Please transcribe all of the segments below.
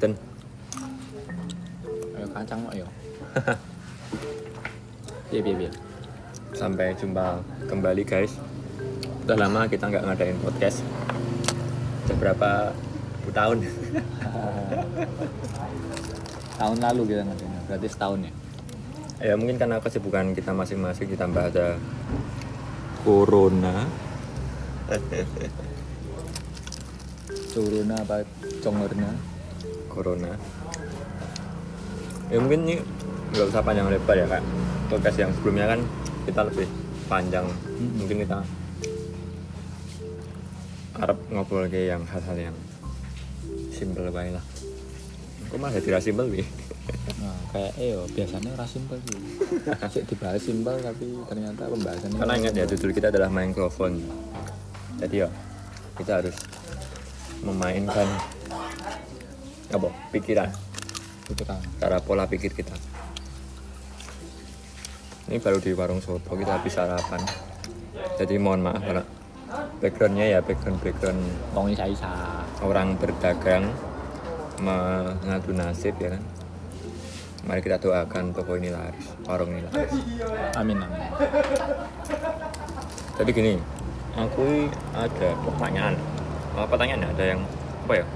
Selilitan. Ayo kacang kok yo. Iya iya iya. Sampai jumpa kembali guys. Udah lama kita nggak ngadain podcast. Udah berapa tahun? Tahun lalu kita ngadain, berarti setahun ya. ya mungkin karena kesibukan kita masing-masing ditambah ada corona. Corona apa congorna? Corona. Ya mungkin ini nggak usah panjang lebar ya kak. Podcast yang sebelumnya kan kita lebih panjang. Mungkin kita Arab ngobrol kayak yang hal-hal yang simple baik lah. Kok malah jadi simple nih? Nah, kayak eh yo biasanya ora simpel sih. Sik dibahas simpel tapi ternyata pembahasannya Karena ingat ya judul kita adalah mikrofon. Jadi ya kita harus memainkan apa pikiran, itu kan. cara pola pikir kita. Ini baru di warung soto kita habis sarapan. Jadi mohon maaf karena backgroundnya ya background background Wong isa-isa. orang berdagang mengadu nasib ya kan. Mari kita doakan toko ini laris, warung ini laris. Amin amin. Jadi gini, aku ada pertanyaan. Oh, pertanyaan ada yang apa ya?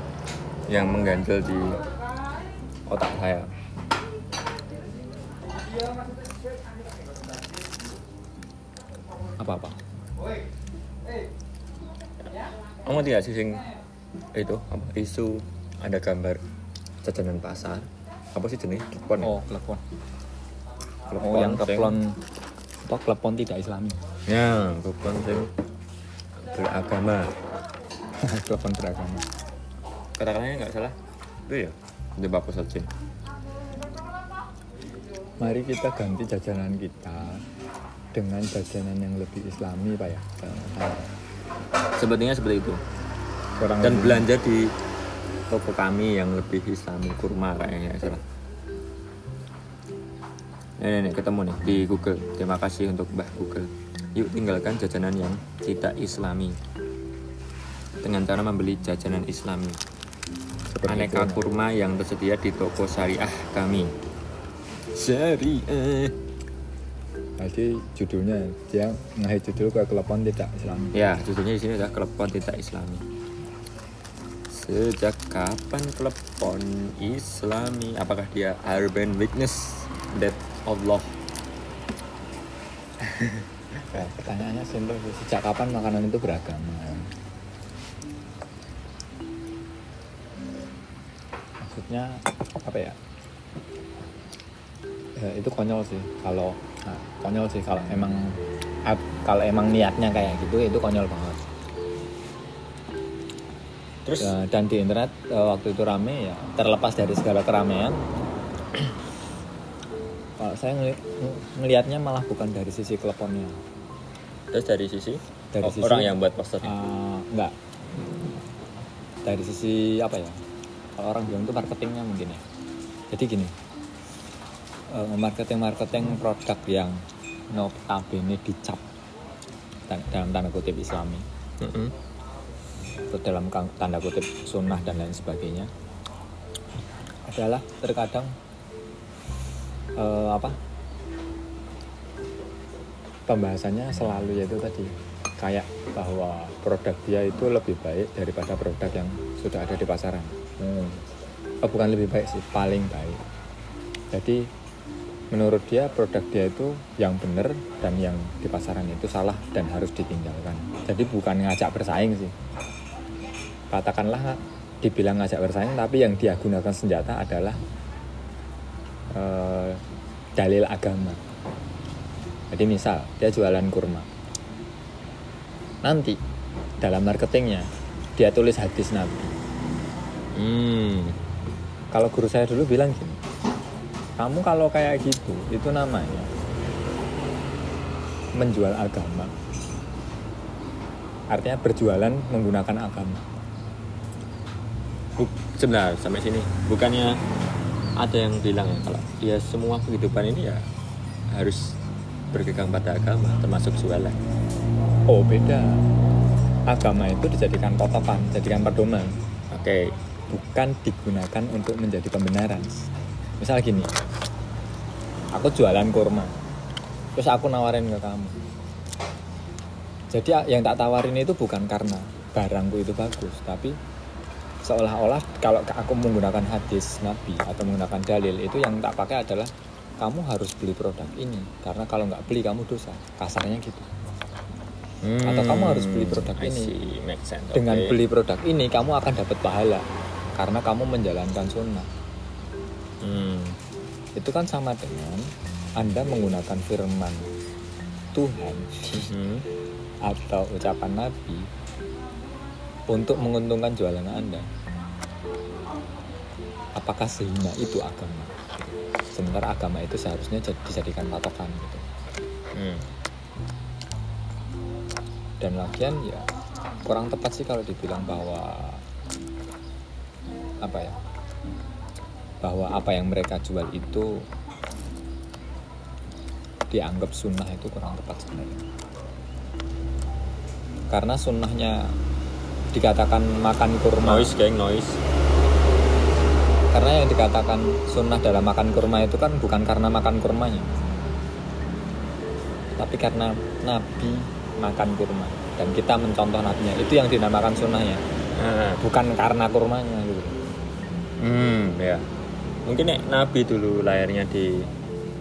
Yang mengganjal di otak saya. Apa-apa? Kamu tidak sih sing itu apa isu ada gambar jajanan pasar apa sih jenis klepon ya? Oh, klepon. Klepon Oh, yang klepon apa klepon tidak islami. ya klepon sing beragama klepon beragama. Kata-katanya nggak salah. Itu ya? Itu bagus saja Mari kita ganti jajanan kita dengan jajanan yang lebih islami, Pak ya. sebetulnya seperti itu. Kurang dan lebih. belanja di toko kami yang lebih islami kurma kayaknya nggak salah. Ini nih ketemu nih di Google. Terima kasih untuk Mbah Google. Yuk tinggalkan jajanan yang tidak islami. Dengan cara membeli jajanan islami Seperti aneka itu. kurma yang tersedia di toko syariah kami syariah Jadi judulnya dia ngasih judul ke klepon tidak islami. ya judulnya di sini adalah klepon tidak islami sejak kapan klepon islami apakah dia urban witness that Allah Ya, pertanyaannya simpel. Sejak kapan makanan itu beragama? Maksudnya apa ya? Ya, itu konyol sih kalau nah, konyol sih kalau emang kalau emang niatnya kayak gitu itu konyol banget. terus? Ya, dan di internet eh, waktu itu rame ya terlepas dari segala keramaian. Kalau saya ngeli- ng- ngelihatnya malah bukan dari sisi kleponnya terus dari sisi, Dari oh, sisi- orang yang buat posternya Eh, enggak. Dari sisi apa ya kalau orang bilang itu marketingnya mungkin ya. Jadi gini marketing marketing produk yang notabene dicap dalam tanda kutip islami. Mm-mm. atau dalam tanda kutip sunnah dan lain sebagainya. Adalah terkadang eh, apa? Pembahasannya selalu yaitu tadi kayak bahwa produk dia itu lebih baik daripada produk yang sudah ada di pasaran Hmm. oh, bukan lebih baik sih paling baik. Jadi menurut dia produk dia itu yang benar dan yang di pasaran itu salah dan harus ditinggalkan. Jadi bukan ngajak bersaing sih. Katakanlah dibilang ngajak bersaing tapi yang dia gunakan senjata adalah eh, dalil agama. Jadi misal dia jualan kurma. Nanti dalam marketingnya dia tulis hadis nabi Hmm. kalau guru saya dulu bilang gini kamu kalau kayak gitu itu namanya menjual agama. Artinya berjualan menggunakan agama. Bu- sebentar sampai sini. Bukannya ada yang bilang ya kalau ya semua kehidupan ini ya harus berpegang pada agama termasuk jualan. Oh beda. Agama itu dijadikan patokan jadikan pedoman. Oke bukan digunakan untuk menjadi pembenaran misal gini aku jualan kurma terus aku nawarin ke kamu jadi yang tak tawarin itu bukan karena barangku itu bagus tapi seolah-olah kalau aku menggunakan hadis nabi atau menggunakan dalil itu yang tak pakai adalah kamu harus beli produk ini karena kalau nggak beli kamu dosa kasarnya gitu Atau kamu harus beli produk Hmm, I ini. see, sense. dengan Oke. beli produk ini kamu akan dapat pahala karena kamu menjalankan sunnah Hmm. itu kan sama dengan anda menggunakan firman Tuhan Hmm. atau ucapan Nabi untuk menguntungkan jualan anda apakah sehina itu agama sementara agama itu seharusnya jadi dijadikan patokan gitu Hmm. dan lagian ya kurang tepat sih kalau dibilang bahwa apa ya bahwa apa yang mereka jual itu dianggap sunnah itu kurang tepat sebenarnya. Karena sunnahnya dikatakan makan kurma. Noise, geng, noise. karena yang dikatakan sunnah dalam makan kurma itu kan bukan karena makan kurmanya tapi karena nabi makan kurma. Dan kita mencontoh nabinya itu yang dinamakan sunnahnya. Ah. bukan karena kurmanya Hmm, ya. Mungkin nek Nabi dulu lahirnya di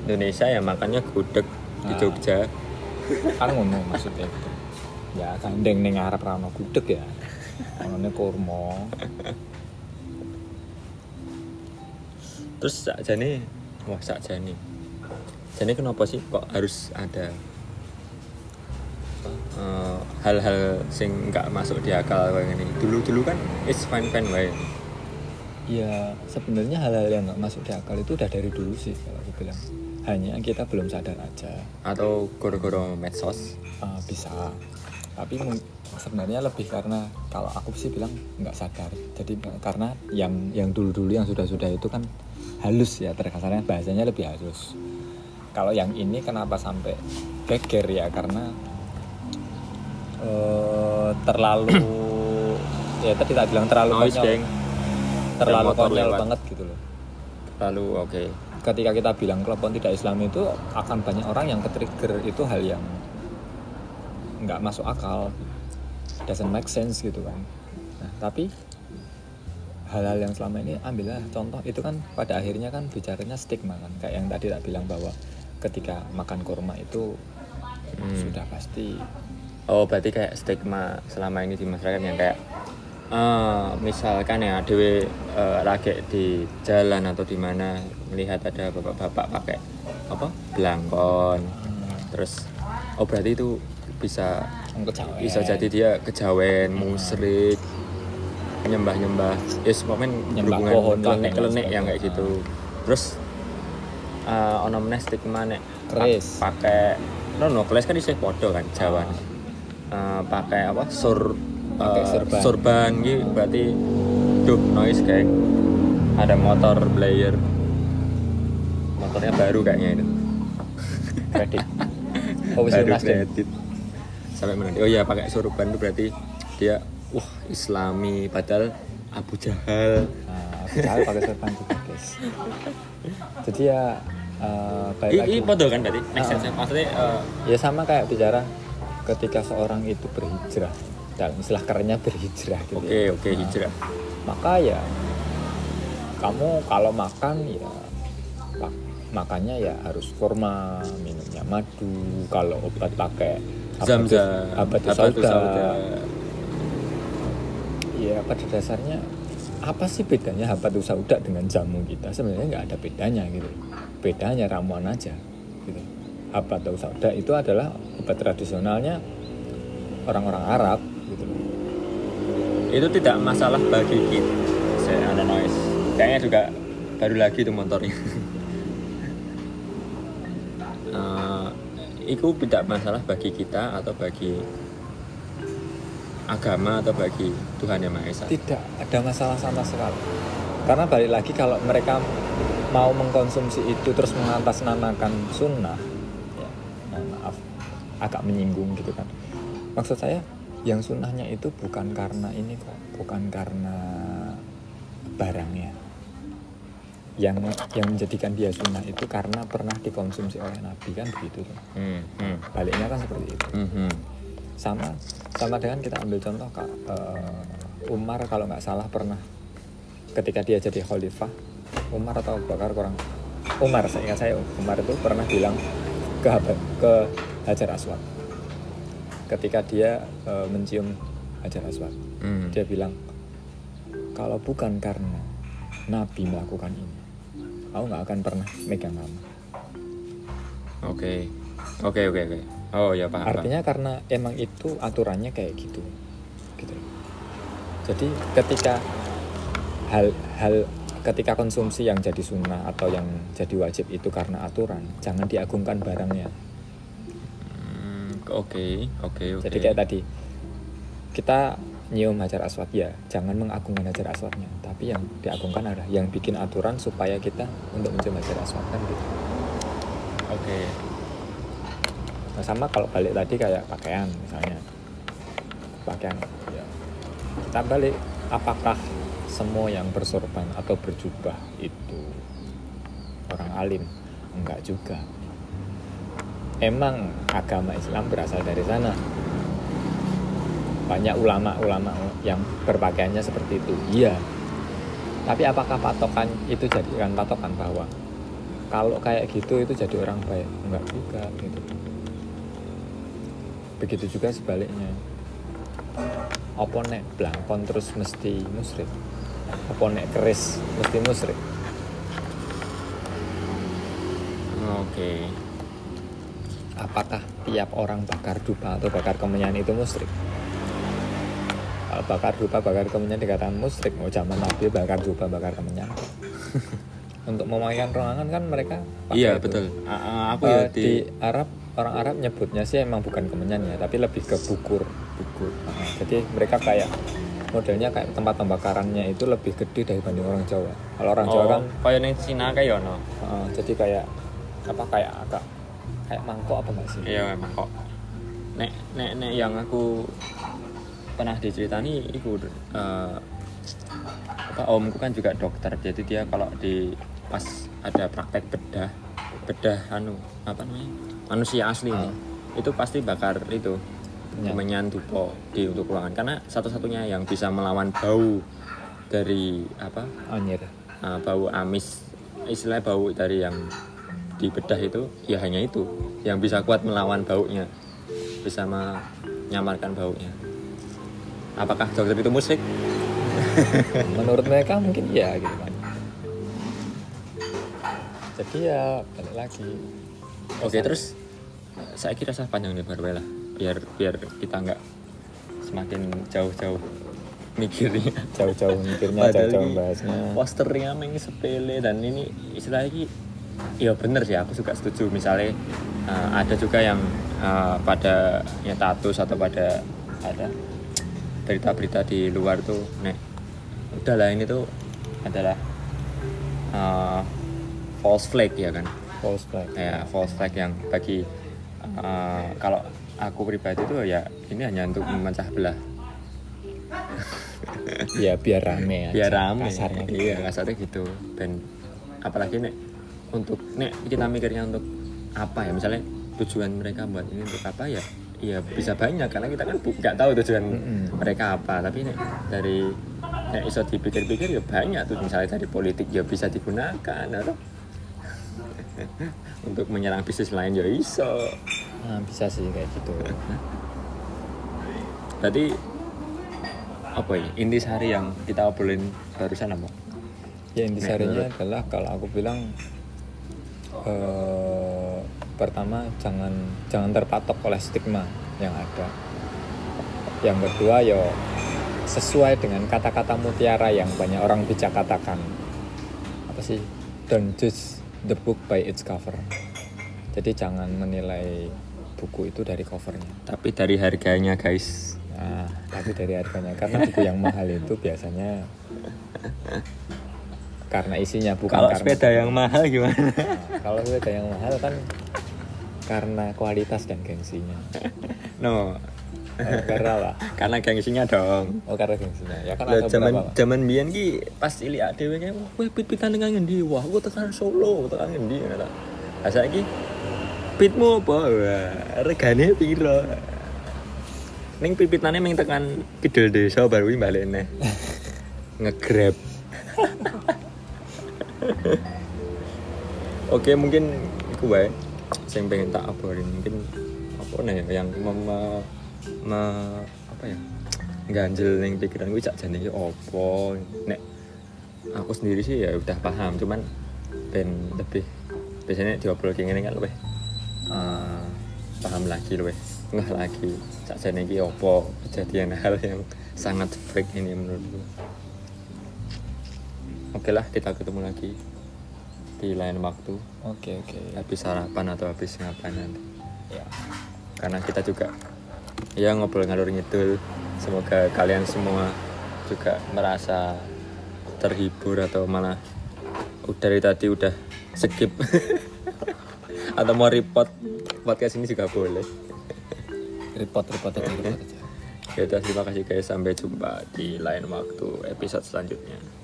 Indonesia ya makannya gudeg di Ah. Jogja. kan ngono maksudnya itu ya gandeng ning arep ra ono gudeg ya ono kurma Terus sakjane wah sakjane. Jane kenapa sih kok harus ada eh, hal-hal sing nggak masuk di akal kayak gini. Dulu-dulu kan it's fine fine wae. Ya sebenarnya hal-hal yang nggak masuk di akal itu udah dari dulu sih kalau aku bilang. Hanya kita belum sadar aja. Atau goro-goro medsos. Uh, bisa. Tapi sebenarnya lebih karena kalau aku sih bilang nggak sadar. Jadi karena yang yang dulu dulu yang sudah sudah itu kan halus ya terkasarnya bahasanya lebih halus. Kalau yang ini kenapa sampai geger ya? Karena eh, terlalu ya tadi tak bilang terlalu Noise, geng. Terlalu konyol lewat. banget gitu loh Lalu oke. ketika kita bilang kelompok tidak Islam itu akan banyak orang yang ketrigger itu hal yang nggak masuk akal doesn't make sense gitu kan nah tapi hal-hal yang selama ini ambillah contoh itu kan pada akhirnya kan bicaranya stigma kan kayak yang tadi tak bilang bahwa ketika makan kurma itu Hmm. sudah pasti Oh berarti kayak stigma selama ini di masyarakat yang kayak eh, misalkan ya dewe eh, lagi di jalan atau di mana melihat ada bapak-bapak pakai apa belangkon. Terus oh berarti itu bisa kecawe bisa jadi dia kejawen musrik nyembah nyembah yes, Nyembah berhubungan pohon dan klenek yang kayak sebagainya. gitu. Terus eh ono meneh stigma nek Keris. pa- pakai no no keris kan isih podo kan Jawa Eh, pakai apa sur Sorban. sorban gitu berarti duh noise kayak ada motor player. Motornya baru kayaknya itu. Kredit. Oh baru kredit. Sampai mana oh ya pakai sorban itu berarti dia wah islami. Padahal Abu Jahal. Nah, aku tahu pakai sorban juga guys. Jadi ya baik ini, podo kan berarti? Next sense maksudnya eh, ya sama kayak bicara ketika seorang itu berhijrah dalam istilah kerennya berhijrah gitu oke ya. oke Nah, hijrah. maka ya kamu kalau makan ya makannya ya harus kurma minumnya madu kalau obat pakai zam zam habatus sauda. ya pada dasarnya apa sih bedanya habatus sauda dengan jamu kita? Sebenarnya nggak ada bedanya gitu. Bedanya ramuan aja gitu. Habatus sauda itu adalah obat tradisionalnya orang-orang Arab gitu. Itu tidak masalah bagi kita. Saya ada noise. Kayaknya juga baru lagi tuh motornya. Eh, itu tidak masalah bagi kita atau bagi agama atau bagi Tuhan yang Maha Esa. Tidak ada masalah sama sekali. Karena balik lagi kalau mereka mau mengkonsumsi itu terus mengatasnamakan sunnah ya maaf agak menyinggung gitu kan. Maksud saya yang sunnahnya itu bukan karena ini kok bukan karena barangnya. Yang yang menjadikan dia sunnah itu karena pernah dikonsumsi oleh Nabi kan begitu tuh. Hmm, hmm, baliknya kan seperti itu. Hmm, hmm. sama sama dengan kita ambil contoh kak eh, Umar kalau nggak salah pernah ketika dia jadi khalifah Umar atau Bakar kurang Umar saya ingat saya Umar itu pernah bilang ke ke Hajar Aswad ketika dia eh, mencium Hajar Aswad Hmm. dia bilang kalau bukan karena Nabi melakukan ini aku nggak akan pernah megang kamu Oke, oke, oke, oke. Oh ya paham. paham. Artinya karena emang itu aturannya kayak gitu. Gitu. Jadi ketika hal hal ketika konsumsi yang jadi sunnah atau yang jadi wajib itu karena aturan, jangan diagungkan barangnya. Oke, oke, oke. Jadi kayak tadi kita nyium hajar aswad ya, jangan mengagungkan hajar aswadnya, tapi yang diagungkan adalah yang bikin aturan supaya kita untuk mencium hajar aswad kan gitu. Oke. Nah, sama kalau balik tadi kayak pakaian misalnya pakaian ya. kita balik apakah semua yang bersorban atau berjubah itu orang alim enggak juga emang agama Islam berasal dari sana. Banyak ulama-ulama yang berpakaiannya seperti itu. Iya. Tapi apakah patokan itu jadikan patokan bahwa kalau kayak gitu itu jadi orang baik? Enggak juga gitu. Begitu juga sebaliknya. Apa nek blangkon terus mesti musyrik apa nek keris mesti musyrik Oke. Apakah tiap orang bakar dupa atau bakar kemenyan itu musyrik? Kalau bakar dupa bakar kemenyan dikatakan musyrik. Mau zaman nabi bakar dupa bakar kemenyan. Untuk memakaikan ruangan kan mereka Iya itu. betul. A- a- aku Eh, ya di di Arab orang Arab nyebutnya sih emang bukan kemenyan ya tapi lebih ke bukur. Bukur. Nah, jadi mereka kayak modelnya kayak tempat pembakarannya itu lebih gede dibanding orang Jawa. Kalau orang Jawa oh, kan kaya ning Cina kayak ono. uh, jadi kayak apa kayak agak kayak mangkok apa enggak sih Iya memang kok. Nek nek nek yang aku pernah diceritani itu eh, apa omku kan juga dokter jadi dia kalau di pas ada praktek bedah bedah anu apa namanya manusia asli Ah. itu pasti bakar itu Kemenyan. kemenyan dupo di untuk ruangan karena satu-satunya yang bisa melawan bau dari apa anjir uh, bau amis istilah bau dari yang di bedah itu ya hanya itu. Yang bisa kuat melawan baunya bisa menyamarkan baunya. Apakah dokter itu musik? Menurut mereka mungkin iya gitu kan. Jadi ya balik lagi. Oke terus saya kira saya panjang baru lah biar biar kita nggak semakin jauh-jauh mikirnya. Jauh-jauh mikirnya jauh-jauh bahasnya. posternya memang sepele dan ini istilahnya ini ya bener sih aku juga setuju. Misalnya uh, ada juga yang uh, pada ya status atau pada ada berita-berita di luar tuh nek udahlah ini tuh adalah uh, false flag ya kan? False flag. Ya false flag yang bagi uh, kalau aku pribadi tuh ya ini hanya untuk memecah belah. Ya biar rame aja biar rame. kasarnya gitu. iya kasarnya gitu. Dan apalagi nek untuk nek kita mikirnya untuk apa ya? Misalnya tujuan mereka buat ini untuk apa ya? Ya bisa banyak karena kita kan nggak tahu tujuan mereka apa. Tapi nek dari nek iso dipikir-pikir ya banyak tuh. Misalnya dari politik ya bisa digunakan atau untuk menyerang bisnis lain ya iso. Nah, bisa sih kayak gitu. Berarti apa ya? Inti sehari yang kita obrolin barusan apa? ya inti Nek, sarinya menurut- adalah kalau aku bilang eh, pertama jangan jangan terpatok oleh stigma yang ada. Yang kedua yo sesuai dengan kata-kata mutiara yang banyak orang bijak katakan. Apa sih? Don't judge the book by its cover. Jadi jangan menilai buku itu dari covernya. Tapi dari harganya guys. Nah, tapi dari harganya. Karena buku yang mahal itu biasanya karena isinya bukan Kalau karena sepeda yang mahal gimana? Nah, kalau sepeda yang mahal kan karena kualitas dan gengsinya. no, Oh, karena apa? karena gengsinya dong Oh karena gengsinya. Ya kan ada zaman zaman biyen ki pas cilik dhewe kayak kowe pit-pitan dengan ngendi? Wah, aku tekan Solo, tekan ngendi ngono. Lah saiki pitmu apa? Wah, regane piro? Ning pipitane ming tekan kidul desa baru kuwi balik neh. Nge-grab. Oke, mungkin iku wae. Sing pengen tak obrolin mungkin apa nih yang mem, me- apa ya ganjel ning pikiran gue cak jane opo nek aku sendiri sih ya udah paham cuman ben lebih biasanya diobrol kayak gini kan lebih eh, paham lagi lebih nggak lagi cak jane opo kejadian hal yang sangat freak ini menurutku oke lah kita ketemu lagi di lain waktu. Oke oke. habis sarapan atau habis ngapain nanti. Ya. karena kita juga ya ngobrol ngalur ngidul. Semoga kalian semua juga merasa terhibur atau malah udah dari tadi udah skip. Atau mau report podcast ini juga boleh. Report report aja report aja. ya terima kasih guys. Sampai jumpa di lain waktu episode selanjutnya